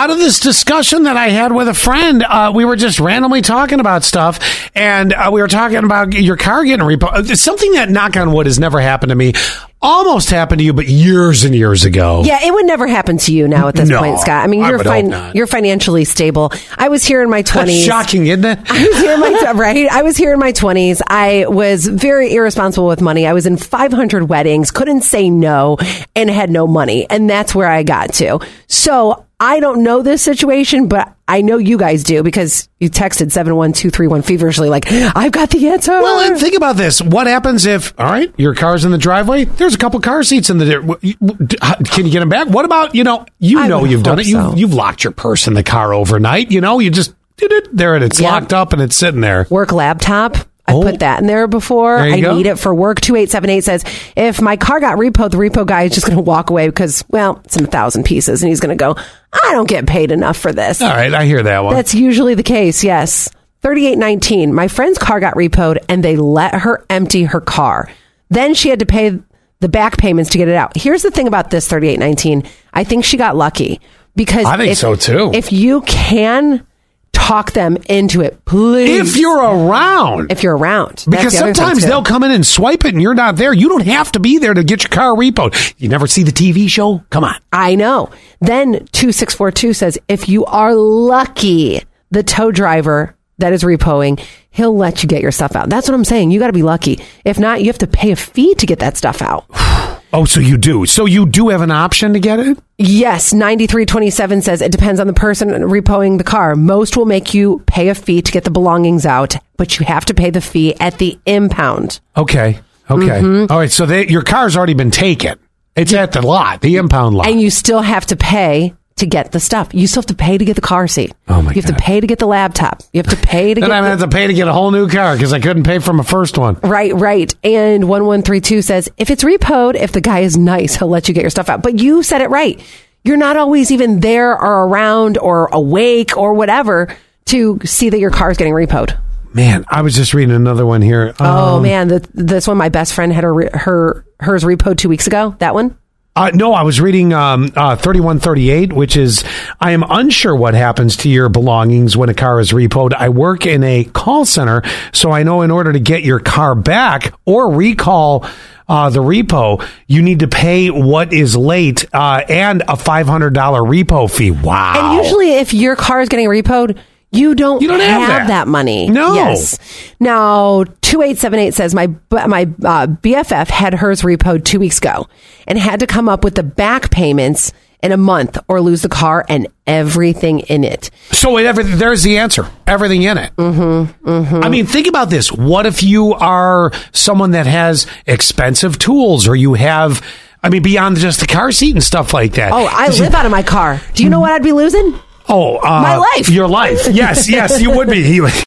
out of this discussion that I had with a friend. Uh, we were just randomly talking about stuff, and uh, we were talking about your car getting repo. Something that, knock on wood, has never happened to me. Almost happened to you, but years and years ago. Yeah, it would never happen to you now at this No, point, Scott. I mean, you're hope fin- you're financially stable. I was here in my twenties. shocking, isn't it? I was here in my right. I was here in my twenties. I was very irresponsible with money. I was in 500 weddings, couldn't say no, and had no money, and that's where I got to. So I don't know this situation, but I know you guys do because you texted seven one two three one feverishly, like I've got the answer. Well, and think about this. What happens if, all right, your car's in the driveway? There's a couple car seats in the. Can you get them back? What about, you know, you I know you've done it. so. You, you've locked your purse in the car overnight. You know, you just did it there and it's Yeah. locked up and it's sitting there. work laptop. I Oh. put that in there before. There I go. need it for work. 2878 says, if my car got repoed, the repo guy is just going to walk away because, well, it's in a thousand pieces. And he's going to go, I don't get paid enough for this. All right, I hear that one. That's usually the case, yes. 3819, my friend's car got repoed and they let her empty her car. Then she had to pay the back payments to get it out. Here's the thing about this 3819. I think she got lucky because I think if- so, too. If you can talk them into it, please. if you're around. if you're around. Because the other thing, sometimes they'll come in and swipe it and you're not there. You don't have to be there to get your car repoed. You never see the TV show? Come on. I know. Then 2642 says if you are lucky, the tow driver that is repoing, he'll let you get your stuff out. That's what I'm saying. You got to be lucky. If not, you have to pay a fee to get that stuff out. Oh, so you do. So you do have an option to get it? Yes, 9327 says it depends on the person repoing the car. Most will make you pay a fee to get the belongings out, but you have to pay the fee at the impound. Okay. Okay. Mm-hmm. All right. So they, your car's already been taken. It's at the lot, the impound lot. And you still have to pay to get the stuff. You still have to pay to get the car seat. Oh, my You have God. to pay to get the laptop. You have to pay to then get I'm the- have to pay to get a whole new car because I couldn't pay for my first one. Right, right. And 1132 says if it's repoed, if the guy is nice, he'll let you get your stuff out. But you said it right. You're not always even there or around or awake or whatever to see that your car is getting repoed. Man, I was just reading another one here. Oh Um, man, the, this one my best friend had her re- her hers repoed 2 weeks ago. That one? Uh, no, I was reading um, uh, 3138, which is I am unsure what happens to your belongings when a car is repoed. I work in a call center, so I know in order to get your car back or recall uh, the repo, you need to pay what is late uh, and a $500 repo fee. Wow. And usually if your car is getting repoed, you don't, You don't have that. money. No. Yes. Now, 2878 says my my uh, BFF had hers repoed 2 weeks ago and had to come up with the back payments in a month or lose the car and everything in it. So it, every, there's the answer. Everything in it. Mm-hmm, mm-hmm. I mean, think about this. What if you are someone that has expensive tools, or you have, I mean, beyond just the car seat and stuff like that? Oh, I live out of my car. Do you know what I'd be losing? Oh, uh, My life. Your life. Yes, yes, you would be. You-